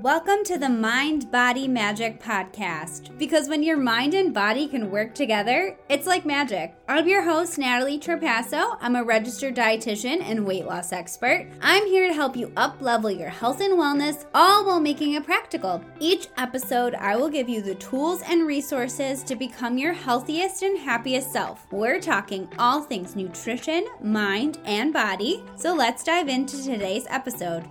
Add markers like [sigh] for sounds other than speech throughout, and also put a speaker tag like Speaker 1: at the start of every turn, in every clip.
Speaker 1: Welcome to the Mind Body Magic Podcast. Because when your mind and body can work together, it's like magic. I'm your host, Natalie Trapasso. I'm a registered dietitian and weight loss expert. I'm here to help you up level your health and wellness, all while making it practical. Each episode, I will give you the tools and resources to become your healthiest and happiest self. We're talking all things nutrition, mind, and body. So let's dive into today's episode.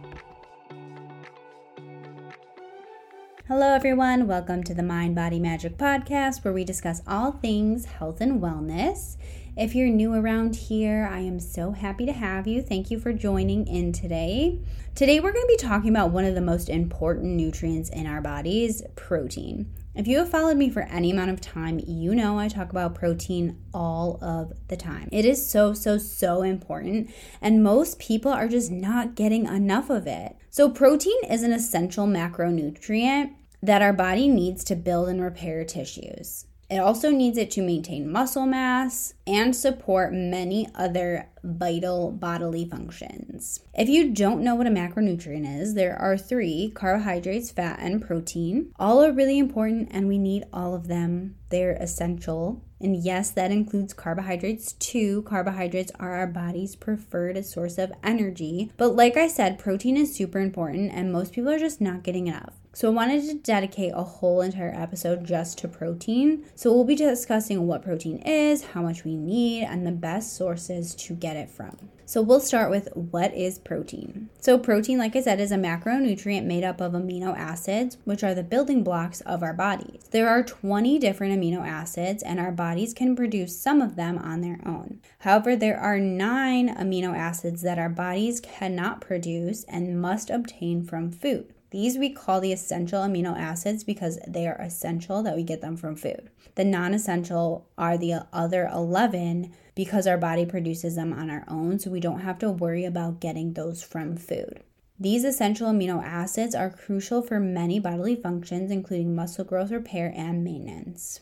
Speaker 1: Hello, everyone. Welcome to the Mind Body Magic Podcast, where we discuss all things health and wellness. If you're new around here, I am so happy to have you. Thank you for joining in today. Today, we're going to be talking about one of the most important nutrients in our bodies protein. If you have followed me for any amount of time, you know I talk about protein all of the time. It is so, so, so important, and most people are just not getting enough of it. So, protein is an essential macronutrient that our body needs to build and repair tissues. It also needs it to maintain muscle mass and support many other vital bodily functions. If you don't know what a macronutrient is, there are three carbohydrates, fat, and protein. All are really important and we need all of them. They're essential. And yes, that includes carbohydrates too. Carbohydrates are our body's preferred source of energy. But like I said, protein is super important and most people are just not getting enough. So, I wanted to dedicate a whole entire episode just to protein. So, we'll be discussing what protein is, how much we need, and the best sources to get it from. So, we'll start with what is protein. So, protein, like I said, is a macronutrient made up of amino acids, which are the building blocks of our bodies. There are 20 different amino acids, and our bodies can produce some of them on their own. However, there are nine amino acids that our bodies cannot produce and must obtain from food. These we call the essential amino acids because they are essential that we get them from food. The non essential are the other 11 because our body produces them on our own, so we don't have to worry about getting those from food. These essential amino acids are crucial for many bodily functions, including muscle growth, repair, and maintenance.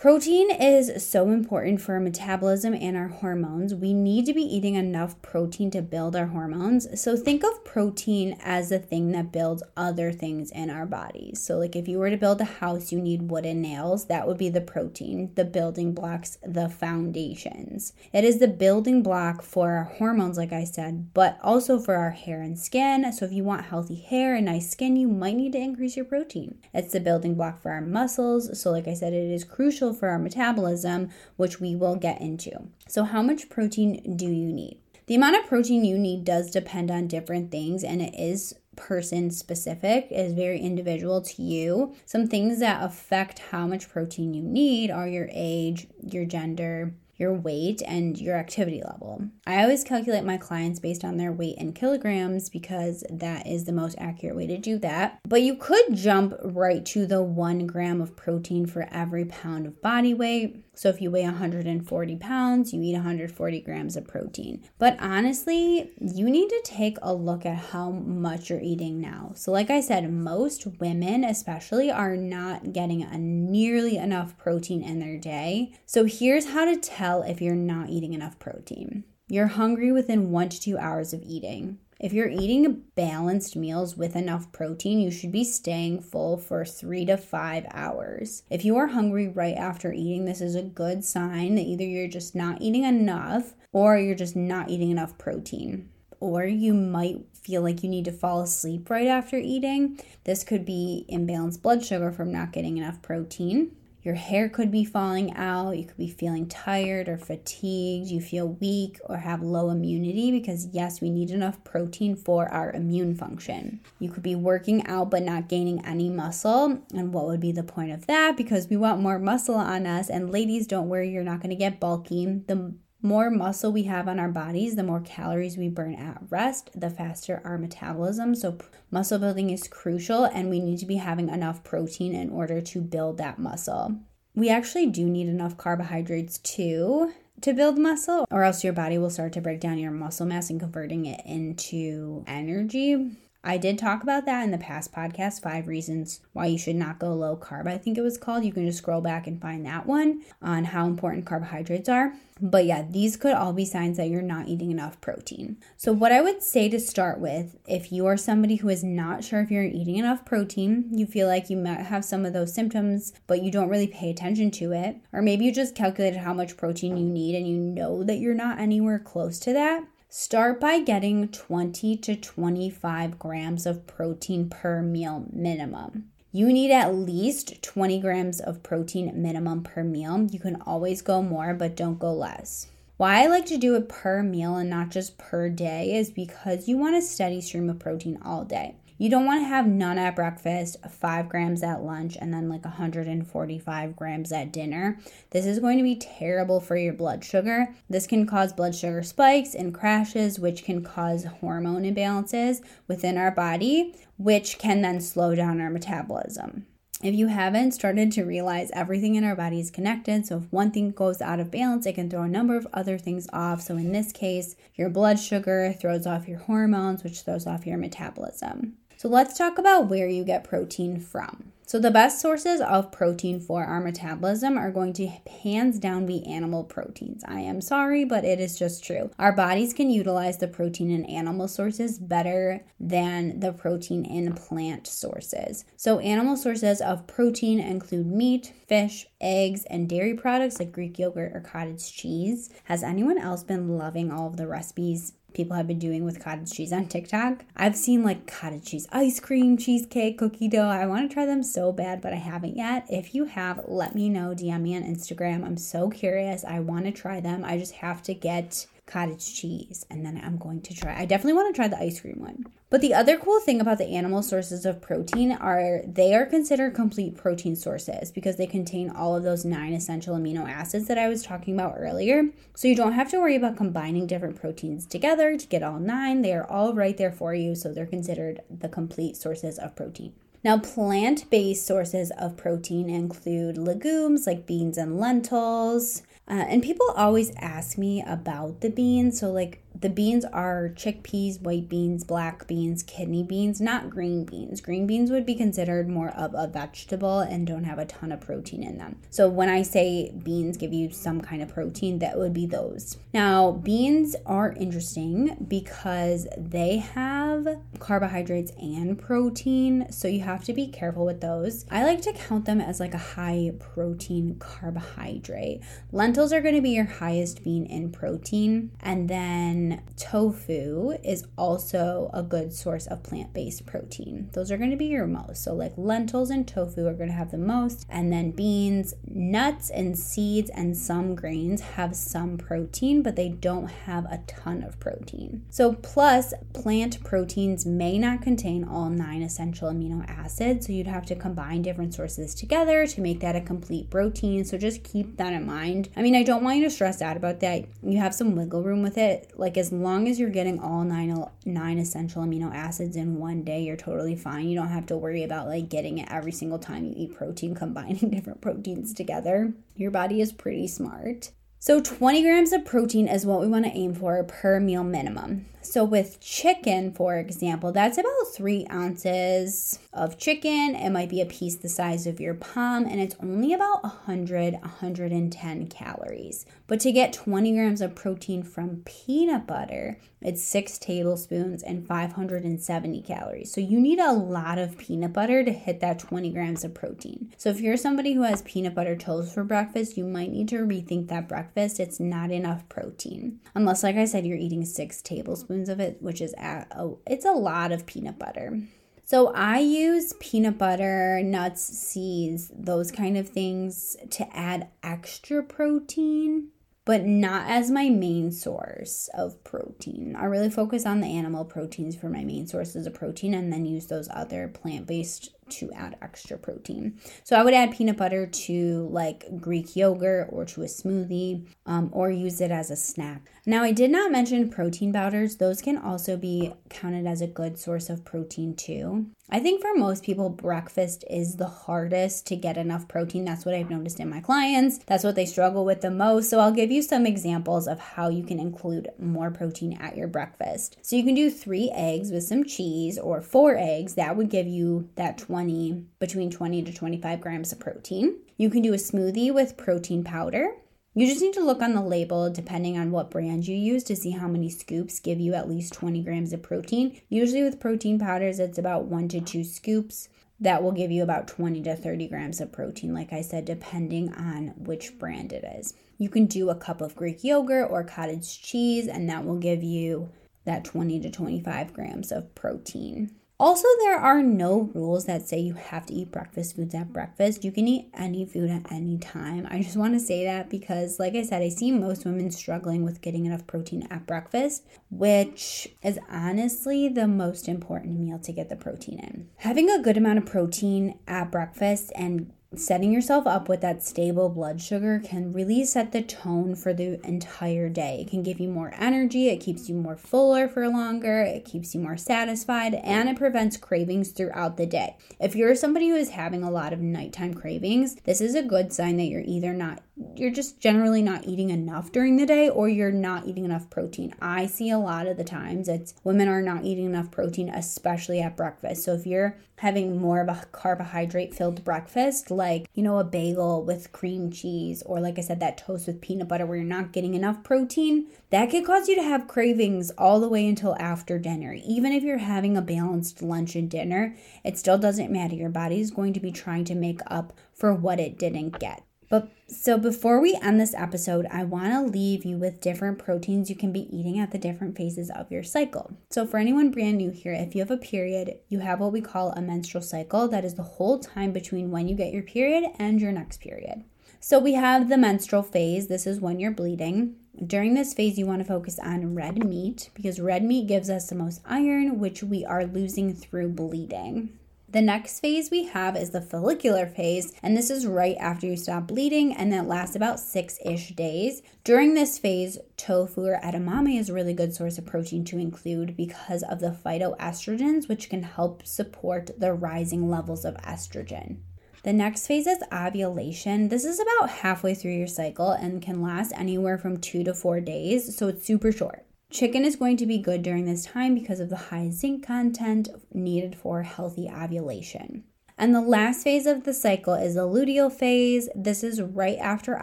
Speaker 1: Protein is so important for our metabolism and our hormones. We need to be eating enough protein to build our hormones. So think of protein as the thing that builds other things in our bodies. So, like if you were to build a house, you need wooden nails. That would be the protein, the building blocks, the foundations. It is the building block for our hormones, like I said, but also for our hair and skin. So, if you want healthy hair and nice skin, you might need to increase your protein. It's the building block for our muscles. So, like I said, it is crucial for our metabolism, which we will get into. So, how much protein do you need? The amount of protein you need does depend on different things, and it is person specific is very individual to you. Some things that affect how much protein you need are your age, your gender, your weight and your activity level. I always calculate my clients based on their weight in kilograms because that is the most accurate way to do that. But you could jump right to the one gram of protein for every pound of body weight. So if you weigh 140 pounds, you eat 140 grams of protein. But honestly, you need to take a look at how much you're eating now. So, like I said, most women, especially, are not getting a nearly enough protein in their day. So, here's how to tell if you're not eating enough protein. You're hungry within one to two hours of eating. If you're eating balanced meals with enough protein, you should be staying full for three to five hours. If you are hungry right after eating, this is a good sign that either you're just not eating enough or you're just not eating enough protein. Or you might feel like you need to fall asleep right after eating. This could be imbalanced blood sugar from not getting enough protein. Your hair could be falling out. You could be feeling tired or fatigued. You feel weak or have low immunity because, yes, we need enough protein for our immune function. You could be working out but not gaining any muscle. And what would be the point of that? Because we want more muscle on us. And ladies, don't worry, you're not going to get bulky. The more muscle we have on our bodies, the more calories we burn at rest, the faster our metabolism. So, muscle building is crucial, and we need to be having enough protein in order to build that muscle. We actually do need enough carbohydrates too to build muscle, or else your body will start to break down your muscle mass and converting it into energy. I did talk about that in the past podcast, five reasons why you should not go low carb, I think it was called. You can just scroll back and find that one on how important carbohydrates are. But yeah, these could all be signs that you're not eating enough protein. So, what I would say to start with, if you are somebody who is not sure if you're eating enough protein, you feel like you might have some of those symptoms, but you don't really pay attention to it, or maybe you just calculated how much protein you need and you know that you're not anywhere close to that, Start by getting 20 to 25 grams of protein per meal minimum. You need at least 20 grams of protein minimum per meal. You can always go more, but don't go less. Why I like to do it per meal and not just per day is because you want a steady stream of protein all day. You don't want to have none at breakfast, five grams at lunch, and then like 145 grams at dinner. This is going to be terrible for your blood sugar. This can cause blood sugar spikes and crashes, which can cause hormone imbalances within our body, which can then slow down our metabolism. If you haven't started to realize everything in our body is connected, so if one thing goes out of balance, it can throw a number of other things off. So, in this case, your blood sugar throws off your hormones, which throws off your metabolism. So let's talk about where you get protein from. So, the best sources of protein for our metabolism are going to hands down be animal proteins. I am sorry, but it is just true. Our bodies can utilize the protein in animal sources better than the protein in plant sources. So, animal sources of protein include meat, fish, eggs, and dairy products like Greek yogurt or cottage cheese. Has anyone else been loving all of the recipes people have been doing with cottage cheese on TikTok. I've seen like cottage cheese ice cream, cheesecake, cookie dough. I want to try them so bad, but I haven't yet. If you have, let me know. DM me on Instagram. I'm so curious. I want to try them. I just have to get cottage cheese and then I'm going to try. I definitely want to try the ice cream one. But the other cool thing about the animal sources of protein are they are considered complete protein sources because they contain all of those nine essential amino acids that I was talking about earlier. So you don't have to worry about combining different proteins together to get all nine. They are all right there for you, so they're considered the complete sources of protein. Now, plant based sources of protein include legumes like beans and lentils. Uh, and people always ask me about the beans. So, like, the beans are chickpeas, white beans, black beans, kidney beans, not green beans. Green beans would be considered more of a vegetable and don't have a ton of protein in them. So when I say beans give you some kind of protein, that would be those. Now, beans are interesting because they have carbohydrates and protein, so you have to be careful with those. I like to count them as like a high protein carbohydrate. Lentils are going to be your highest bean in protein, and then tofu is also a good source of plant based protein. Those are going to be your most. So, like lentils and tofu are going to have the most. And then beans, nuts, and seeds, and some grains have some protein, but they don't have a ton of protein. So, plus, plant proteins may not contain all nine essential amino acids. So, you'd have to combine different sources together to make that a complete protein. So, just keep that in mind. I mean, I don't want you to stress out about that. You have some wiggle room with it. Like, as long as you're getting all nine nine essential amino acids in one day, you're totally fine. You don't have to worry about like getting it every single time you eat protein, [laughs] combining different proteins together. Your body is pretty smart. So, 20 grams of protein is what we want to aim for per meal minimum. So, with chicken, for example, that's about three ounces of chicken. It might be a piece the size of your palm, and it's only about 100, 110 calories. But to get 20 grams of protein from peanut butter, it's six tablespoons and 570 calories. So, you need a lot of peanut butter to hit that 20 grams of protein. So, if you're somebody who has peanut butter toast for breakfast, you might need to rethink that breakfast. It's not enough protein. Unless, like I said, you're eating six tablespoons of it, which is a, it's a lot of peanut butter. So I use peanut butter, nuts, seeds, those kind of things to add extra protein, but not as my main source of protein. I really focus on the animal proteins for my main sources of protein and then use those other plant-based to add extra protein. So I would add peanut butter to like Greek yogurt or to a smoothie um, or use it as a snack. Now, I did not mention protein powders, those can also be counted as a good source of protein too. I think for most people, breakfast is the hardest to get enough protein. That's what I've noticed in my clients. That's what they struggle with the most. So, I'll give you some examples of how you can include more protein at your breakfast. So, you can do three eggs with some cheese or four eggs. That would give you that 20, between 20 to 25 grams of protein. You can do a smoothie with protein powder. You just need to look on the label depending on what brand you use to see how many scoops give you at least 20 grams of protein. Usually, with protein powders, it's about one to two scoops. That will give you about 20 to 30 grams of protein, like I said, depending on which brand it is. You can do a cup of Greek yogurt or cottage cheese, and that will give you that 20 to 25 grams of protein. Also, there are no rules that say you have to eat breakfast foods at breakfast. You can eat any food at any time. I just want to say that because, like I said, I see most women struggling with getting enough protein at breakfast, which is honestly the most important meal to get the protein in. Having a good amount of protein at breakfast and setting yourself up with that stable blood sugar can really set the tone for the entire day. It can give you more energy, it keeps you more fuller for longer, it keeps you more satisfied, and it prevents cravings throughout the day. If you're somebody who is having a lot of nighttime cravings, this is a good sign that you're either not you're just generally not eating enough during the day or you're not eating enough protein. I see a lot of the times it's women are not eating enough protein, especially at breakfast. So if you're having more of a carbohydrate filled breakfast, like, you know, a bagel with cream cheese, or like I said, that toast with peanut butter where you're not getting enough protein, that could cause you to have cravings all the way until after dinner. Even if you're having a balanced lunch and dinner, it still doesn't matter. Your body is going to be trying to make up for what it didn't get. But so before we end this episode, I want to leave you with different proteins you can be eating at the different phases of your cycle. So for anyone brand new here, if you have a period, you have what we call a menstrual cycle that is the whole time between when you get your period and your next period. So we have the menstrual phase. This is when you're bleeding. During this phase, you want to focus on red meat because red meat gives us the most iron, which we are losing through bleeding. The next phase we have is the follicular phase, and this is right after you stop bleeding, and that lasts about six ish days. During this phase, tofu or edamame is a really good source of protein to include because of the phytoestrogens, which can help support the rising levels of estrogen. The next phase is ovulation. This is about halfway through your cycle and can last anywhere from two to four days, so it's super short. Chicken is going to be good during this time because of the high zinc content needed for healthy ovulation. And the last phase of the cycle is the luteal phase. This is right after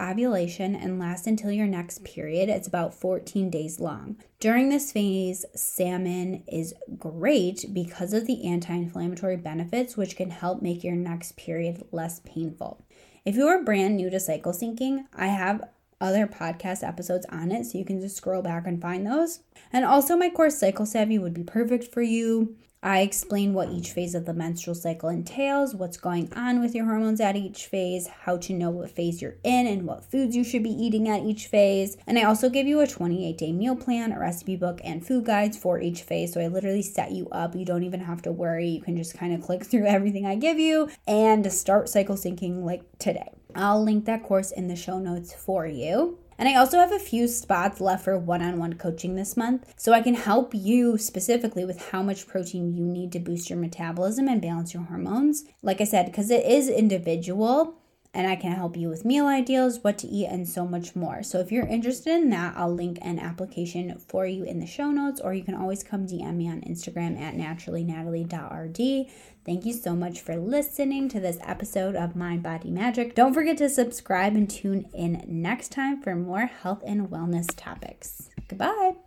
Speaker 1: ovulation and lasts until your next period. It's about 14 days long. During this phase, salmon is great because of the anti inflammatory benefits, which can help make your next period less painful. If you are brand new to cycle syncing, I have other podcast episodes on it, so you can just scroll back and find those. And also, my course Cycle Savvy would be perfect for you. I explain what each phase of the menstrual cycle entails, what's going on with your hormones at each phase, how to know what phase you're in, and what foods you should be eating at each phase. And I also give you a 28 day meal plan, a recipe book, and food guides for each phase. So I literally set you up. You don't even have to worry. You can just kind of click [laughs] through everything I give you and start cycle syncing like today. I'll link that course in the show notes for you. And I also have a few spots left for one on one coaching this month, so I can help you specifically with how much protein you need to boost your metabolism and balance your hormones. Like I said, because it is individual, and I can help you with meal ideas, what to eat, and so much more. So if you're interested in that, I'll link an application for you in the show notes, or you can always come DM me on Instagram at naturallynatalie.rd. Thank you so much for listening to this episode of Mind Body Magic. Don't forget to subscribe and tune in next time for more health and wellness topics. Goodbye.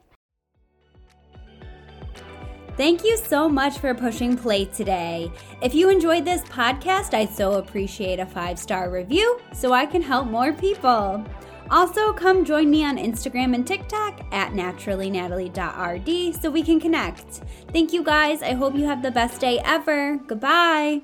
Speaker 1: Thank you so much for pushing play today. If you enjoyed this podcast, I'd so appreciate a five star review so I can help more people. Also, come join me on Instagram and TikTok at naturallynatalie.rd so we can connect. Thank you guys. I hope you have the best day ever. Goodbye.